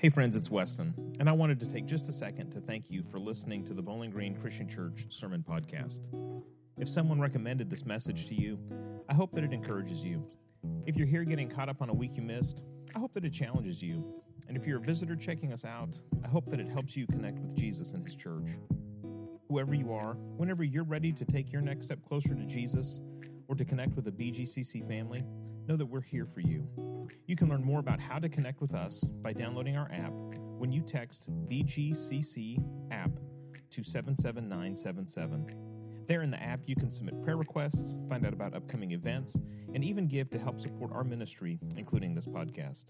Hey, friends, it's Weston, and I wanted to take just a second to thank you for listening to the Bowling Green Christian Church Sermon Podcast. If someone recommended this message to you, I hope that it encourages you. If you're here getting caught up on a week you missed, I hope that it challenges you. And if you're a visitor checking us out, I hope that it helps you connect with Jesus and His church. Whoever you are, whenever you're ready to take your next step closer to Jesus or to connect with the BGCC family, know that we're here for you. You can learn more about how to connect with us by downloading our app when you text BGCC app to 77977. There in the app, you can submit prayer requests, find out about upcoming events, and even give to help support our ministry, including this podcast.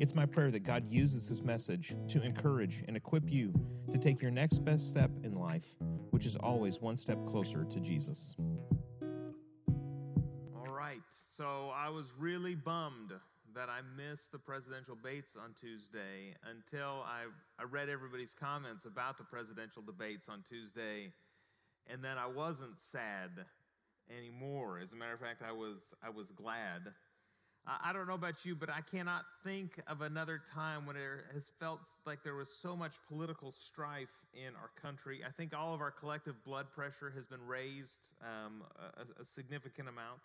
It's my prayer that God uses this message to encourage and equip you to take your next best step in life, which is always one step closer to Jesus. All right, so I was really bummed that I missed the presidential debates on Tuesday until I, I read everybody's comments about the presidential debates on Tuesday, and then I wasn't sad anymore. As a matter of fact, I was, I was glad. I, I don't know about you, but I cannot think of another time when it has felt like there was so much political strife in our country. I think all of our collective blood pressure has been raised um, a, a significant amount.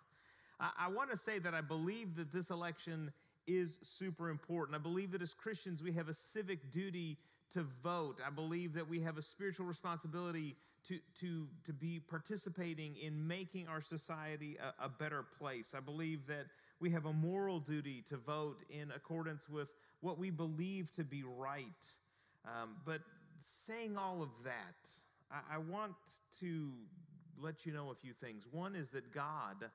I, want to say that I believe that this election is super important. I believe that as Christians, we have a civic duty to vote. I believe that we have a spiritual responsibility to, to, to be participating in making our society a, a better place. I believe that we have a moral duty to vote in accordance with what we believe to be right. Um, but saying all of that, I, I want to let you know a few things. One is that God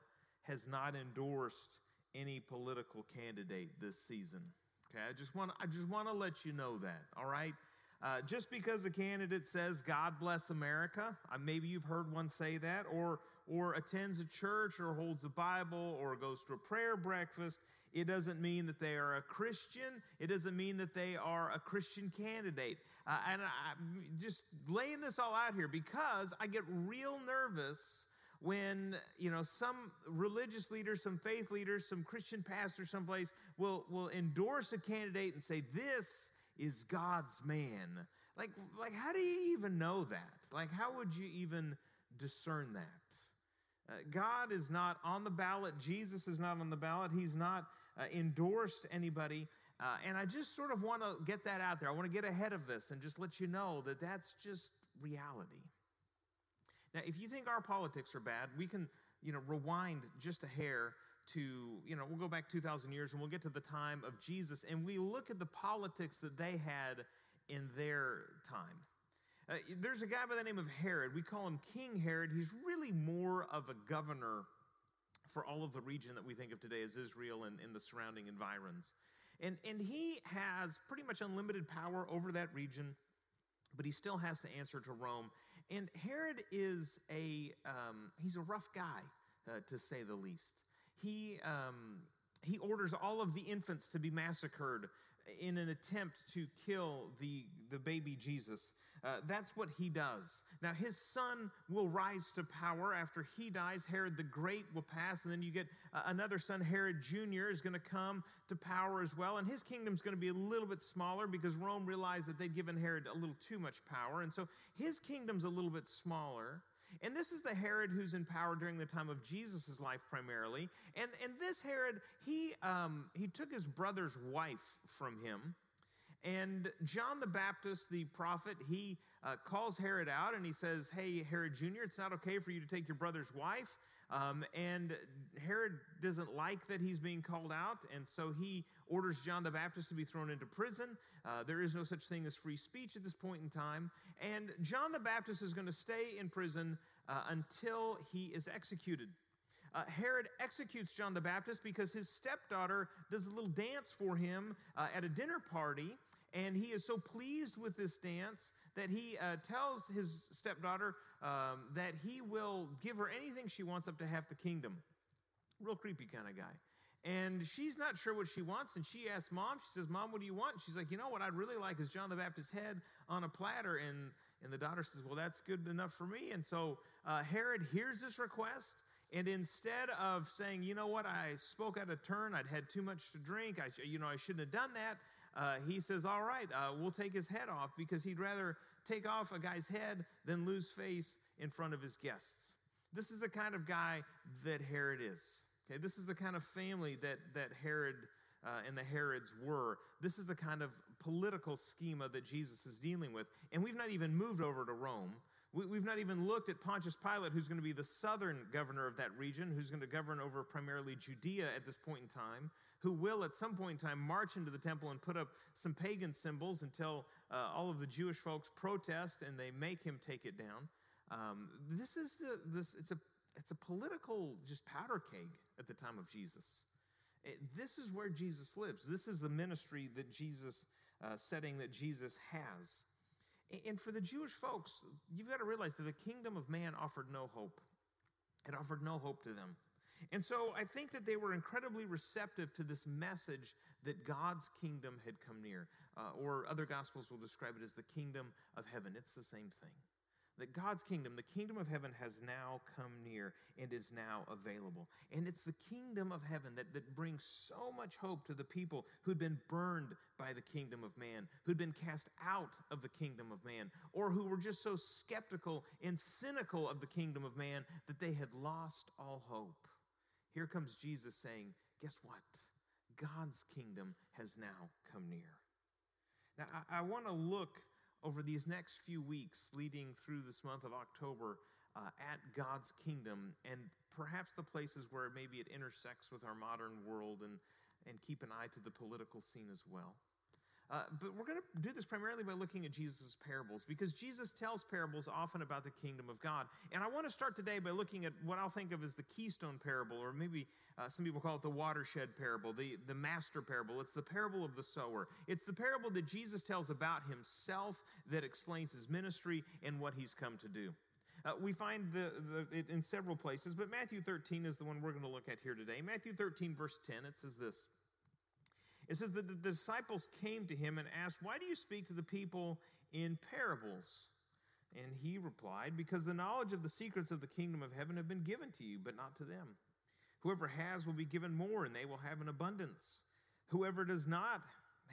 has not endorsed any political candidate this season. Okay, I just want I just want to let you know that. All right. Uh, just because a candidate says "God bless America," uh, maybe you've heard one say that, or or attends a church, or holds a Bible, or goes to a prayer breakfast, it doesn't mean that they are a Christian. It doesn't mean that they are a Christian candidate. Uh, and I'm just laying this all out here because I get real nervous when you know some religious leaders some faith leaders some christian pastors someplace will will endorse a candidate and say this is god's man. Like like how do you even know that? Like how would you even discern that? Uh, god is not on the ballot. Jesus is not on the ballot. He's not uh, endorsed anybody. Uh, and i just sort of want to get that out there. I want to get ahead of this and just let you know that that's just reality now, if you think our politics are bad, we can, you know, rewind just a hair to, you know, we'll go back 2,000 years and we'll get to the time of Jesus and we look at the politics that they had in their time. Uh, there's a guy by the name of Herod. We call him King Herod. He's really more of a governor for all of the region that we think of today as Israel and, and the surrounding environs. And, and he has pretty much unlimited power over that region, but he still has to answer to Rome. And Herod is a um, he's a rough guy, uh, to say the least. He um, he orders all of the infants to be massacred in an attempt to kill the, the baby Jesus. Uh, that's what he does. Now, his son will rise to power after he dies. Herod the Great will pass, and then you get uh, another son, Herod Jr., is going to come to power as well. And his kingdom's going to be a little bit smaller because Rome realized that they'd given Herod a little too much power. And so his kingdom's a little bit smaller. And this is the Herod who's in power during the time of Jesus' life primarily. And, and this Herod, he, um, he took his brother's wife from him. And John the Baptist, the prophet, he uh, calls Herod out and he says, Hey, Herod Jr., it's not okay for you to take your brother's wife. Um, and Herod doesn't like that he's being called out, and so he orders John the Baptist to be thrown into prison. Uh, there is no such thing as free speech at this point in time. And John the Baptist is going to stay in prison uh, until he is executed. Uh, Herod executes John the Baptist because his stepdaughter does a little dance for him uh, at a dinner party. And he is so pleased with this dance that he uh, tells his stepdaughter um, that he will give her anything she wants up to half the kingdom. Real creepy kind of guy. And she's not sure what she wants. And she asks mom, she says, Mom, what do you want? she's like, You know what I'd really like is John the Baptist's head on a platter. And, and the daughter says, Well, that's good enough for me. And so uh, Herod hears this request And instead of saying, you know what, I spoke out of turn, I'd had too much to drink, I, you know, I shouldn't have done that, uh, he says, all right, uh, we'll take his head off because he'd rather take off a guy's head than lose face in front of his guests. This is the kind of guy that Herod is. Okay, this is the kind of family that, that Herod uh, and the Herods were. This is the kind of political schema that Jesus is dealing with. And we've not even moved over to Rome. We, have not even looked at Pontius Pilate, who's going to be the southern governor of that region, who's going to govern over primarily Judea at this point in time, who will at some point in time march into the temple and put up some pagan symbols until uh, all of the Jewish folks protest and they make him take it down. Um, this is the this it's a it's a political just powder keg at the time of Jesus. It, this is where Jesus lives. This is the ministry that Jesus uh, setting that Jesus has. And for the Jewish folks, you've got to realize that the kingdom of man offered no hope. It offered no hope to them. And so I think that they were incredibly receptive to this message that God's kingdom had come near. Uh, or other gospels will describe it as the kingdom of heaven. It's the same thing that God's kingdom, the kingdom of heaven, has now come near and is now available. And it's the kingdom of heaven that, that brings so much hope to the people who'd been burned by the kingdom of man, who'd been cast out of the kingdom of man, or who were just so skeptical and cynical of the kingdom of man that they had lost all hope. Here comes Jesus saying, Guess what? God's kingdom has now come near. Now, I, I want to look over these next few weeks leading through this month of October uh, at God's kingdom and perhaps the places where maybe it intersects with our modern world and, and keep an eye to the political scene as well. Uh, but we're going to do this primarily by looking at Jesus' parables because Jesus tells parables often about the kingdom of God. And I want to start today by looking at what I'll think of as the keystone parable, or maybe uh, some people call it the watershed parable, the, the master parable. It's the parable of the sower. It's the parable that Jesus tells about himself that explains his ministry and what he's come to do. Uh, we find the, the, it in several places, but Matthew 13 is the one we're going to look at here today. Matthew 13, verse 10, it says this. It says that the disciples came to him and asked, Why do you speak to the people in parables? And he replied, Because the knowledge of the secrets of the kingdom of heaven have been given to you, but not to them. Whoever has will be given more, and they will have an abundance. Whoever does not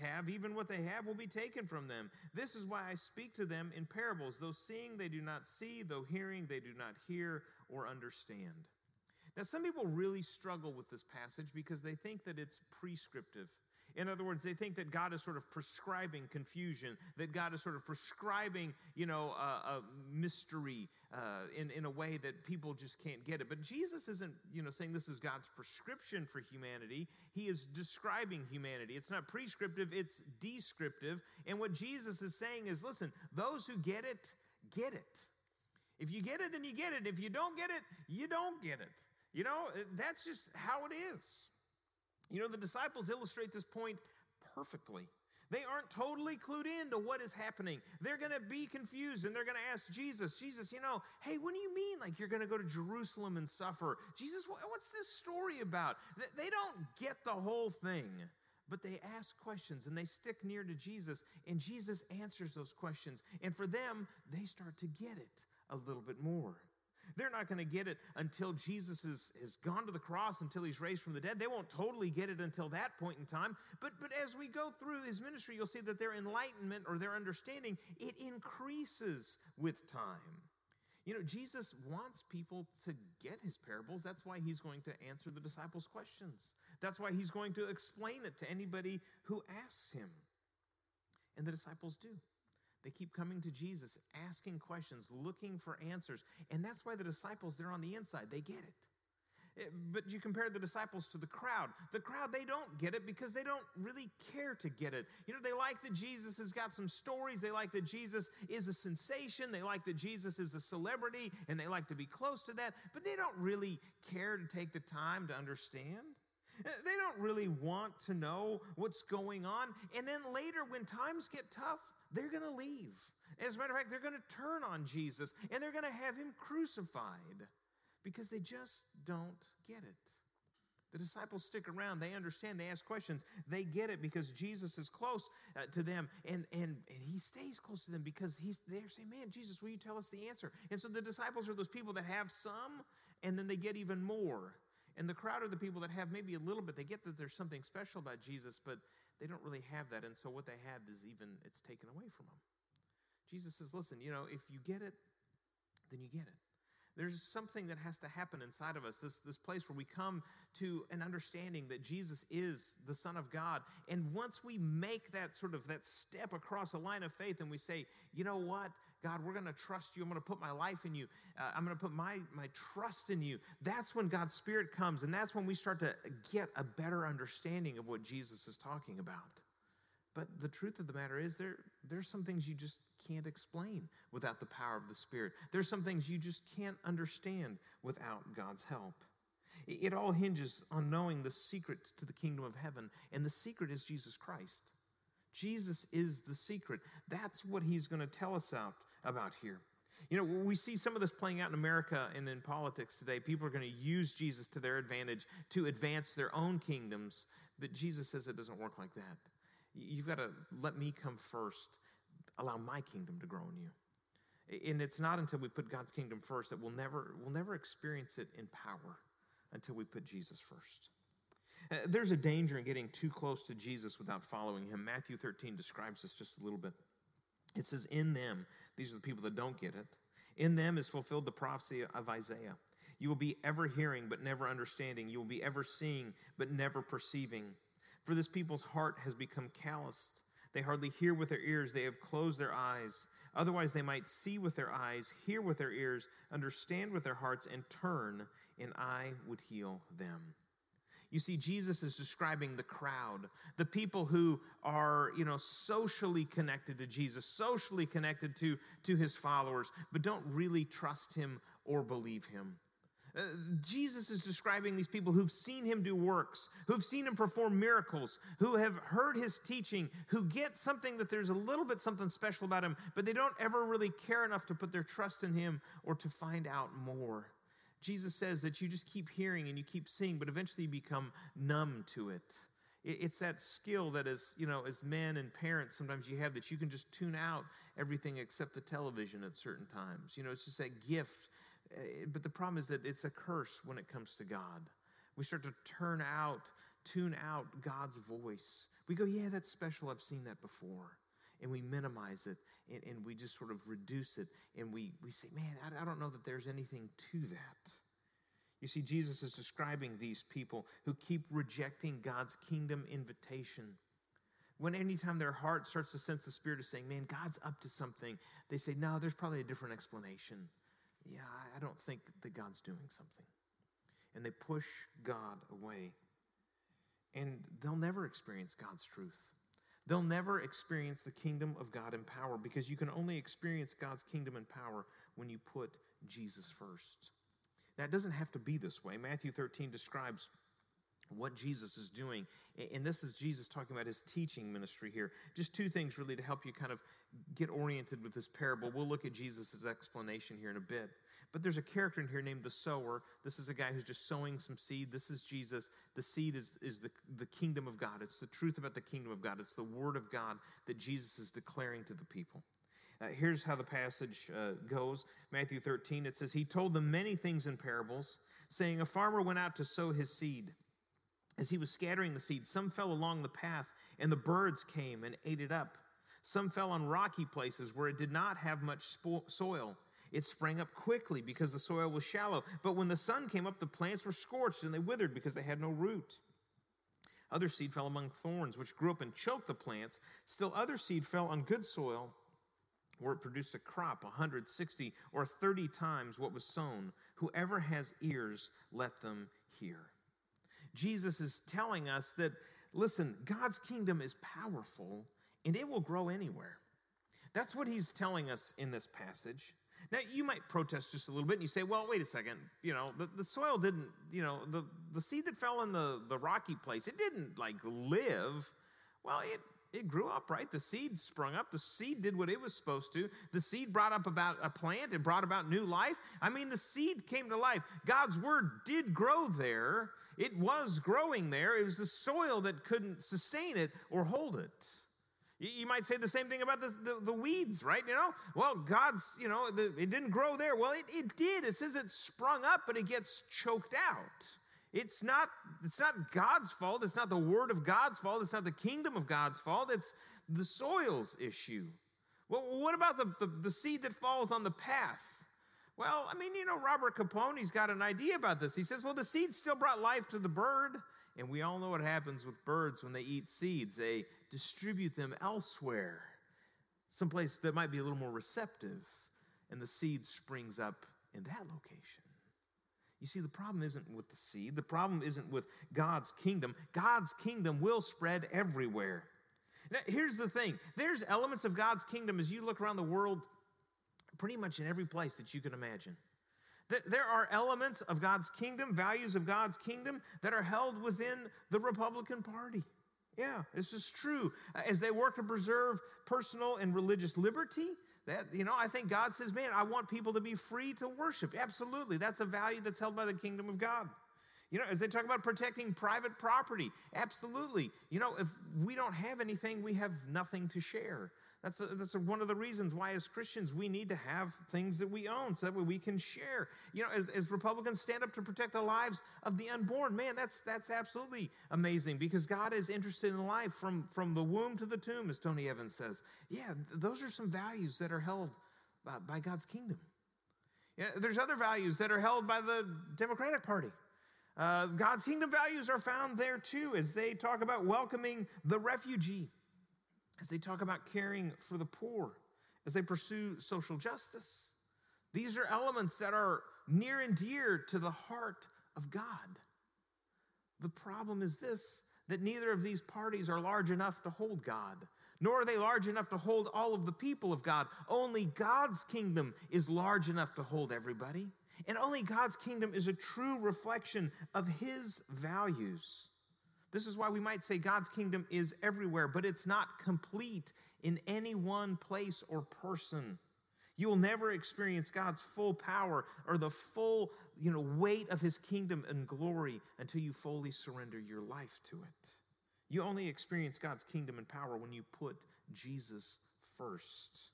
have, even what they have will be taken from them. This is why I speak to them in parables. Though seeing, they do not see, though hearing, they do not hear or understand. Now, some people really struggle with this passage because they think that it's prescriptive. In other words, they think that God is sort of prescribing confusion, that God is sort of prescribing, you know, a mystery uh, in, in a way that people just can't get it. But Jesus isn't, you know, saying this is God's prescription for humanity. He is describing humanity. It's not prescriptive, it's descriptive. And what Jesus is saying is, listen, those who get it, get it. If you get it, then you get it. If you don't get it, you don't get it. You know, that's just how it is. You know, the disciples illustrate this point perfectly. They aren't totally clued in to what is happening. They're going to be confused and they're going to ask Jesus, Jesus, you know, hey, what do you mean like you're going to go to Jerusalem and suffer? Jesus, what's this story about? They don't get the whole thing, but they ask questions and they stick near to Jesus, and Jesus answers those questions. And for them, they start to get it a little bit more. They're not going to get it until Jesus is, has gone to the cross, until he's raised from the dead. They won't totally get it until that point in time. But, but as we go through his ministry, you'll see that their enlightenment or their understanding, it increases with time. You know, Jesus wants people to get his parables. That's why he's going to answer the disciples' questions. That's why he's going to explain it to anybody who asks him. And the disciples do. They keep coming to Jesus, asking questions, looking for answers. And that's why the disciples, they're on the inside. They get it. it. But you compare the disciples to the crowd. The crowd, they don't get it because they don't really care to get it. You know, they like that Jesus has got some stories. They like that Jesus is a sensation. They like that Jesus is a celebrity and they like to be close to that. But they don't really care to take the time to understand. Eh, they don't really want to know what's going on. And then later, when times get tough, they're going to leave. As a matter of fact, they're going to turn on Jesus and they're going to have him crucified because they just don't get it. The disciples stick around. They understand. They ask questions. They get it because Jesus is close uh, to them, and, and, and he stays close to them because he's they're saying, "Man, Jesus, will you tell us the answer?" And so the disciples are those people that have some, and then they get even more. And the crowd are the people that have maybe a little bit. They get that there's something special about Jesus, but they don't really have that. And so what they have is even it's taken away from them. Jesus says, "Listen, you know, if you get it, then you get it." There's something that has to happen inside of us, this, this place where we come to an understanding that Jesus is the Son of God. And once we make that sort of that step across a line of faith and we say, you know what, God, we're going to trust you. I'm going to put my life in you. Uh, I'm going to put my, my trust in you. That's when God's Spirit comes. And that's when we start to get a better understanding of what Jesus is talking about. But the truth of the matter is, there, there's some things you just can't explain without the power of the Spirit. There's some things you just can't understand without God's help. It, all hinges on knowing the secret to the kingdom of heaven, and the secret is Jesus Christ. Jesus is the secret. That's what he's going to tell us out about here. You know, we see some of this playing out in America and in politics today. People are going to use Jesus to their advantage to advance their own kingdoms, but Jesus says it doesn't work like that. You've got to let me come first, allow my kingdom to grow in you. And it's not until we put God's kingdom first that we'll never, we'll never experience it in power until we put Jesus first. Uh, there's a danger in getting too close to Jesus without following him. Matthew 13 describes this just a little bit. It says, In them, these are the people that don't get it, in them is fulfilled the prophecy of Isaiah. You will be ever hearing, but never understanding. You will be ever seeing, but never perceiving. For this people's heart has become calloused. They hardly hear with their ears, they have closed their eyes. Otherwise, they might see with their eyes, hear with their ears, understand with their hearts, and turn, and I would heal them. You see, Jesus is describing the crowd, the people who are, you know, socially connected to Jesus, socially connected to, to his followers, but don't really trust him or believe him. Uh, Jesus is describing these people who've seen him do works, who've seen him perform miracles, who have heard his teaching, who get something that there's a little bit something special about him, but they don't ever really care enough to put their trust in him or to find out more. Jesus says that you just keep hearing and you keep seeing, but eventually you become numb to it. It's that skill that as, you know, as men and parents sometimes you have that you can just tune out everything except the television at certain times. You know, it's just that gift Eh, but the problem is that it's a curse when it comes to God. We start to turn out, tune out God's voice. We go, yeah, that's special. I've seen that before. And we minimize it and, and we just sort of reduce it. And we, we say, man, I, I don't know that there's anything to that. You see, Jesus is describing these people who keep rejecting God's kingdom invitation. When anytime their heart starts to sense the Spirit of saying, man, God's up to something, they say, no, there's probably a different explanation yeah, I don't think that God's doing something. And they push God away. And they'll never experience God's truth. They'll never experience the kingdom of God in power because you can only experience God's kingdom and power when you put Jesus first. Now, it doesn't have to be this way. Matthew 13 describes what Jesus is doing. And this is Jesus talking about his teaching ministry here. Just two things really to help you kind of get oriented with this parable. We'll look at Jesus' explanation here in a bit. But there's a character in here named the sower. This is a guy who's just sowing some seed. This is Jesus. The seed is, is the, the kingdom of God. It's the truth about the kingdom of God. It's the word of God that Jesus is declaring to the people. Uh, here's how the passage uh, goes Matthew 13. It says, He told them many things in parables, saying, A farmer went out to sow his seed. As he was scattering the seed, some fell along the path, and the birds came and ate it up. Some fell on rocky places where it did not have much soil. It sprang up quickly because the soil was shallow. But when the sun came up, the plants were scorched and they withered because they had no root. Other seed fell among thorns, which grew up and choked the plants. Still, other seed fell on good soil, where it produced a crop 160 or 30 times what was sown. Whoever has ears, let them hear. Jesus is telling us that, listen, God's kingdom is powerful and it will grow anywhere. That's what he's telling us in this passage. Now, you might protest just a little bit and you say, well, wait a second. You know, the, the soil didn't, you know, the, the seed that fell in the, the rocky place, it didn't like live. Well, it, it grew up, right? The seed sprung up. The seed did what it was supposed to. The seed brought up about a plant. It brought about new life. I mean, the seed came to life. God's word did grow there. It was growing there. It was the soil that couldn't sustain it or hold it. You might say the same thing about the, the, the, weeds, right? You know, well, God's, you know, the, it didn't grow there. Well, it, it did. It says it sprung up, but it gets choked out. It's not, it's not God's fault. It's not the word of God's fault. It's not the kingdom of God's fault. It's the soil's issue. Well, what about the, the, the seed that falls on the path? Well, I mean, you know, Robert Capon's got an idea about this. He says, well, the seed still brought life to the bird. And we all know what happens with birds when they eat seeds. They distribute them elsewhere, someplace that might be a little more receptive, and the seed springs up in that location. You see, the problem isn't with the seed, the problem isn't with God's kingdom. God's kingdom will spread everywhere. Now, here's the thing there's elements of God's kingdom as you look around the world, pretty much in every place that you can imagine. There are elements of God's kingdom, values of God's kingdom, that are held within the Republican Party. Yeah, this is true. As they work to preserve personal and religious liberty, that, you know, I think God says, man, I want people to be free to worship. Absolutely. That's a value that's held by the kingdom of God. You know, as they talk about protecting private property, absolutely. You know, if we don't have anything, we have nothing to share. That's, a, that's a, one of the reasons why, as Christians, we need to have things that we own so that way we can share. You know, as, as Republicans stand up to protect the lives of the unborn, man, that's, that's absolutely amazing because God is interested in life from, from the womb to the tomb, as Tony Evans says. Yeah, those are some values that are held by, by God's kingdom. Yeah, there's other values that are held by the Democratic Party. Uh, God's kingdom values are found there too, as they talk about welcoming the refugee as they talk about caring for the poor, as they pursue social justice. These are elements that are near and dear to the heart of God. The problem is this that neither of these parties are large enough to hold God, nor are they large enough to hold all of the people of God. Only God's kingdom is large enough to hold everybody, and only God's kingdom is a true reflection of His values. This is why we might say God's kingdom is everywhere, but it's not complete in any one place or person. You will never experience God's full power or the full you know, weight of his kingdom and glory until you fully surrender your life to it. You only experience God's kingdom and power when you put Jesus first.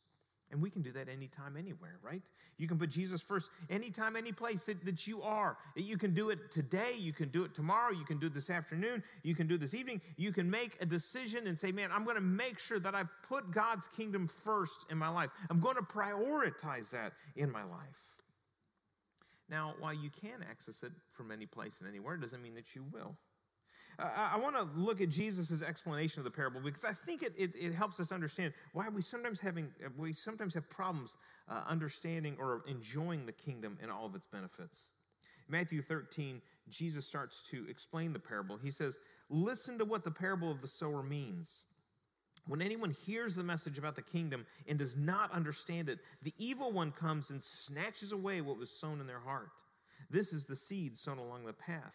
And we can do that anytime, anywhere, right? You can put Jesus first anytime, any place that, that you are. You can do it today. You can do it tomorrow. You can do it this afternoon. You can do this evening. You can make a decision and say, man, I'm going to make sure that I put God's kingdom first in my life. I'm going to prioritize that in my life. Now, while you can access it from any place and anywhere, doesn't mean that you will. I, I want to look at Jesus' explanation of the parable because I think it, it, it, helps us understand why we sometimes having we sometimes have problems uh, understanding or enjoying the kingdom and all of its benefits. Matthew 13, Jesus starts to explain the parable. He says, Listen to what the parable of the sower means. When anyone hears the message about the kingdom and does not understand it, the evil one comes and snatches away what was sown in their heart. This is the seed sown along the path.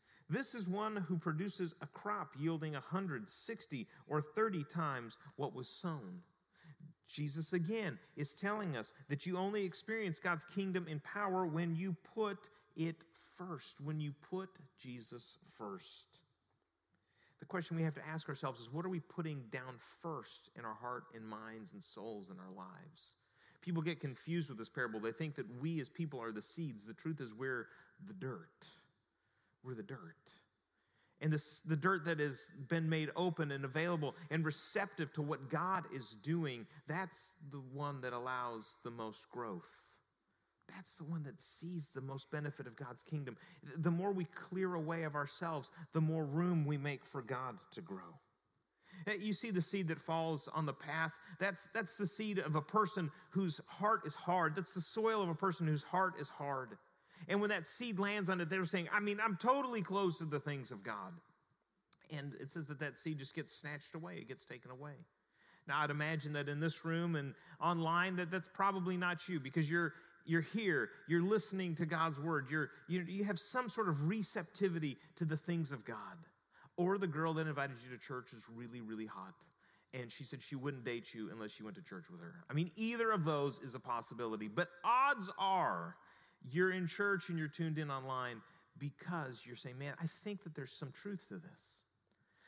this is one who produces a crop yielding 160 or 30 times what was sown. Jesus again is telling us that you only experience God's kingdom in power when you put it first, when you put Jesus first. The question we have to ask ourselves is what are we putting down first in our heart and minds and souls and our lives? People get confused with this parable. They think that we as people are the seeds. The truth is, we're the dirt. We're the dirt. And this, the dirt that has been made open and available and receptive to what God is doing, that's the one that allows the most growth. That's the one that sees the most benefit of God's kingdom. The more we clear away of ourselves, the more room we make for God to grow. You see the seed that falls on the path. That's, that's the seed of a person whose heart is hard. That's the soil of a person whose heart is hard. And when that seed lands on it, they're saying, I mean, I'm totally close to the things of God. And it says that that seed just gets snatched away, it gets taken away. Now, I'd imagine that in this room and online, that that's probably not you because you're you're here, you're listening to God's word, you're, you, you have some sort of receptivity to the things of God. Or the girl that invited you to church is really, really hot, and she said she wouldn't date you unless you went to church with her. I mean, either of those is a possibility, but odds are you're in church and you're tuned in online because you're saying, man, I think that there's some truth to this.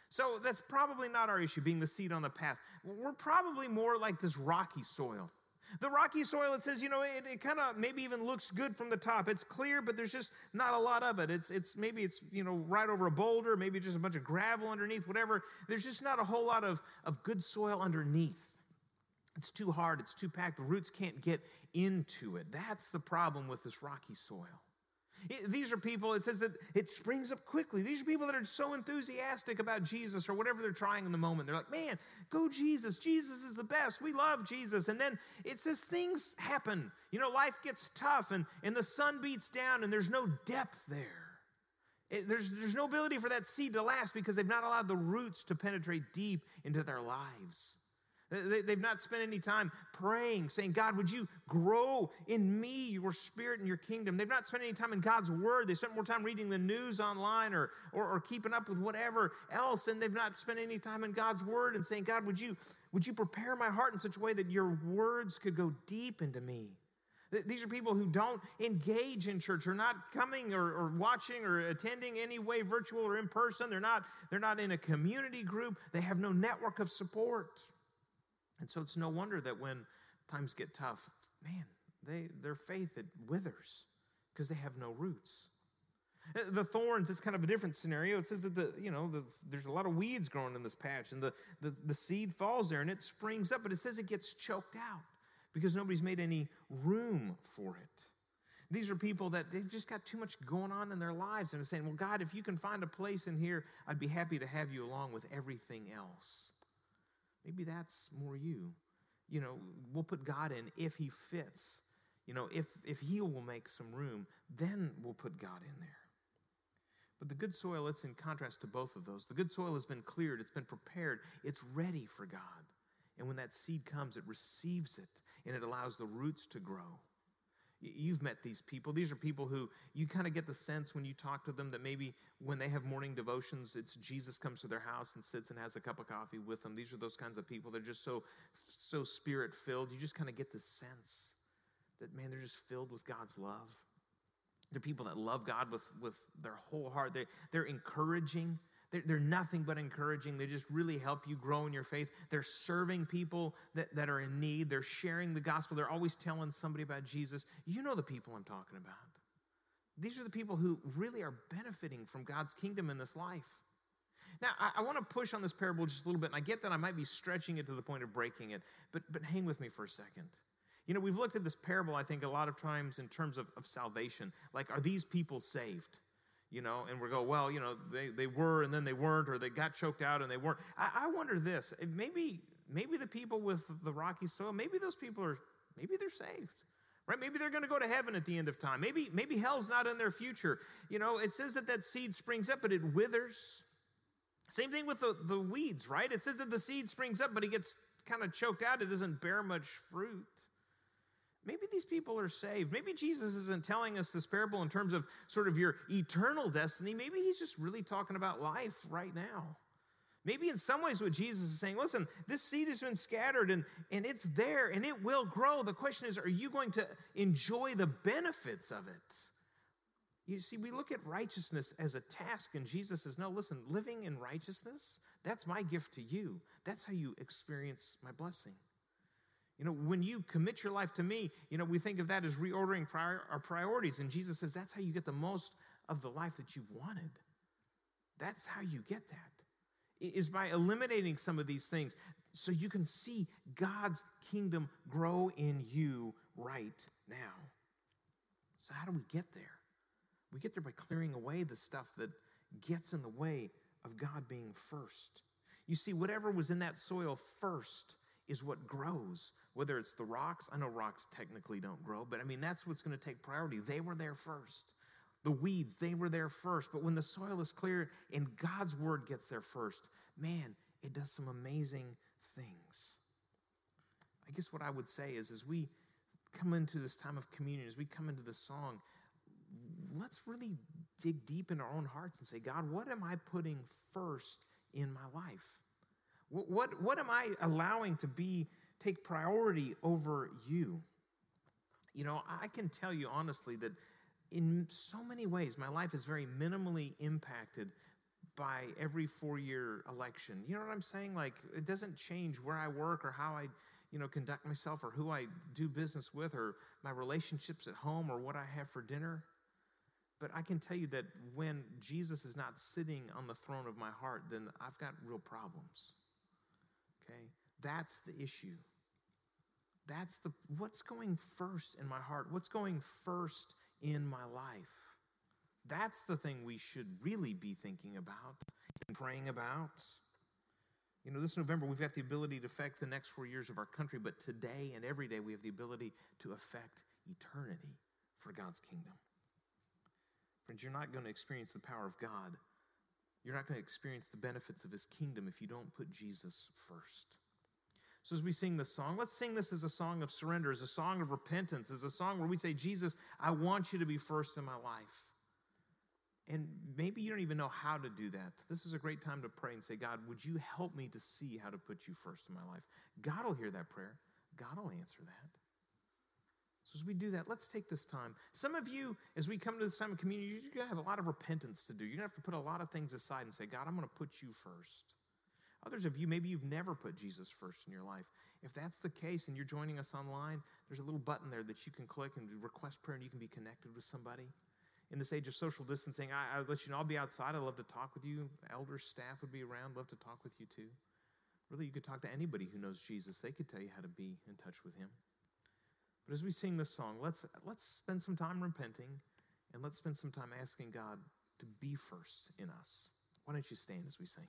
So that's probably not our issue, being the seed on the path. We're probably more like this rocky soil. The rocky soil, it says, you know, it, it kind of maybe even looks good from the top. It's clear, but there's just not a lot of it. It's, it's maybe it's, you know, right over a boulder, maybe just a bunch of gravel underneath, whatever. There's just not a whole lot of, of good soil underneath. It's too hard, it's too packed. The roots can't get into it. That's the problem with this rocky soil. It- these are people, it says that it springs up quickly. These are people that are so enthusiastic about Jesus or whatever they're trying in the moment. They're like, man, go Jesus. Jesus is the best. We love Jesus. And then it says things happen. You know, life gets tough and, and the sun beats down and there's no depth there. It- there's, there's no ability for that seed to last because they've not allowed the roots to penetrate deep into their lives. They, they've not spent any time praying, saying, God, would you grow in me your spirit and your kingdom? They've not spent any time in God's word. They spent more time reading the news online or, or, or keeping up with whatever else, and they've not spent any time in God's word and saying, God, would you, would you prepare my heart in such a way that your words could go deep into me? These are people who don't engage in church. They're not coming or, or watching or attending any way, virtual or in person. They're not, they're not in a community group. They have no network of support. And so it's no wonder that when times get tough, man, they, their faith, it withers because they have no roots. Uh, The thorns, it's kind of a different scenario. It says that the, you know, the, there's a lot of weeds growing in this patch, and the, the, the seed falls there and it springs up, but it says it gets choked out because nobody's made any room for it. These are people that they've just got too much going on in their lives and are saying, Well, God, if you can find a place in here, I'd be happy to have you along with everything else. Maybe that's more you. You know, we'll put God in if he fits. You know, if if he will make some room, then we'll put God in there. But the good soil, it's in contrast to both of those. The good soil has been cleared, it's been prepared, it's ready for God. And when that seed comes, it receives it and it allows the roots to grow. You've met these people. These are people who you kind of get the sense when you talk to them that maybe when they have morning devotions, it's Jesus comes to their house and sits and has a cup of coffee with them. These are those kinds of people. They're just so so spirit filled. You just kind of get the sense that man, they're just filled with God's love. They're people that love God with, with their whole heart. They, they're encouraging. They're, nothing but encouraging. They just really help you grow in your faith. They're serving people that, that are in need. They're sharing the gospel. They're always telling somebody about Jesus. You know the people I'm talking about. These are the people who really are benefiting from God's kingdom in this life. Now, I, I want to push on this parable just a little bit, and I get that I might be stretching it to the point of breaking it, but, but hang with me for a second. You know, we've looked at this parable, I think, a lot of times in terms of, of salvation. Like, are these people saved? You know, and we go, well, you know, they, they were and then they weren't, or they got choked out and they weren't. I, I wonder this maybe, maybe the people with the rocky soil, maybe those people are, maybe they're saved. Right? Maybe they're going to go to heaven at the end of time. Maybe, maybe hell's not in their future. You know, it says that that seed springs up, but it withers. Same thing with the, the weeds, right? It says that the seed springs up, but it gets kind of choked out. It doesn't bear much fruit. Maybe these people are saved. Maybe Jesus isn't telling us this parable in terms of sort of your eternal destiny. Maybe he's just really talking about life right now. Maybe in some ways, what Jesus is saying, listen, this seed has been scattered and, and it's there and it will grow. The question is, are you going to enjoy the benefits of it? You see, we look at righteousness as a task, and Jesus says, no, listen, living in righteousness, that's my gift to you. That's how you experience my blessing. You know, when you commit your life to me, you know, we think of that as reordering prior, our priorities. And Jesus says that's how you get the most of the life that you've wanted. That's how you get that, is by eliminating some of these things so you can see God's kingdom grow in you right now. So, how do we get there? We get there by clearing away the stuff that gets in the way of God being first. You see, whatever was in that soil first is what grows. Whether it's the rocks, I know rocks technically don't grow, but I mean, that's what's going to take priority. They were there first. The weeds, they were there first. But when the soil is clear and God's word gets there first, man, it does some amazing things. I guess what I would say is as we come into this time of communion, as we come into this song, let's really dig deep in our own hearts and say, God, what am I putting first in my life? What, what, am I allowing to be take priority over you? You know, I can tell you honestly that in so many ways, my life is very minimally impacted by every four year election. You know what I'm saying? Like, it doesn't change where I work or how I, you know, conduct myself or who I do business with or my relationships at home or what I have for dinner. But I can tell you that when Jesus is not sitting on the throne of my heart, then I've got real problems. Okay? That's the issue. That's the what's going first in my heart? What's going first in my life? That's the thing we should really be thinking about and praying about. You know, this November, we've got the ability to affect the next four years of our country, but today and every day, we have the ability to affect eternity for God's kingdom. Friends, you're not going to experience the power of God. You're not going to experience the benefits of his kingdom if you don't put Jesus first. So, as we sing this song, let's sing this as a song of surrender, as a song of repentance, as a song where we say, Jesus, I want you to be first in my life. And maybe you don't even know how to do that. This is a great time to pray and say, God, would you help me to see how to put you first in my life? God will hear that prayer, God will answer that. So, as we do that, let's take this time. Some of you, as we come to this time of community, you're going to have a lot of repentance to do. You're going to have to put a lot of things aside and say, God, I'm going to put you first. Others of you, maybe you've never put Jesus first in your life. If that's the case and you're joining us online, there's a little button there that you can click and request prayer and you can be connected with somebody. In this age of social distancing, I, I let you know I'll be outside. I'd love to talk with you. Elders, staff would be around. Love to talk with you too. Really, you could talk to anybody who knows Jesus. They could tell you how to be in touch with him. But as we sing this song, let's, let's spend some time repenting and let's spend some time asking God to be first in us. Why don't you stand as we sing?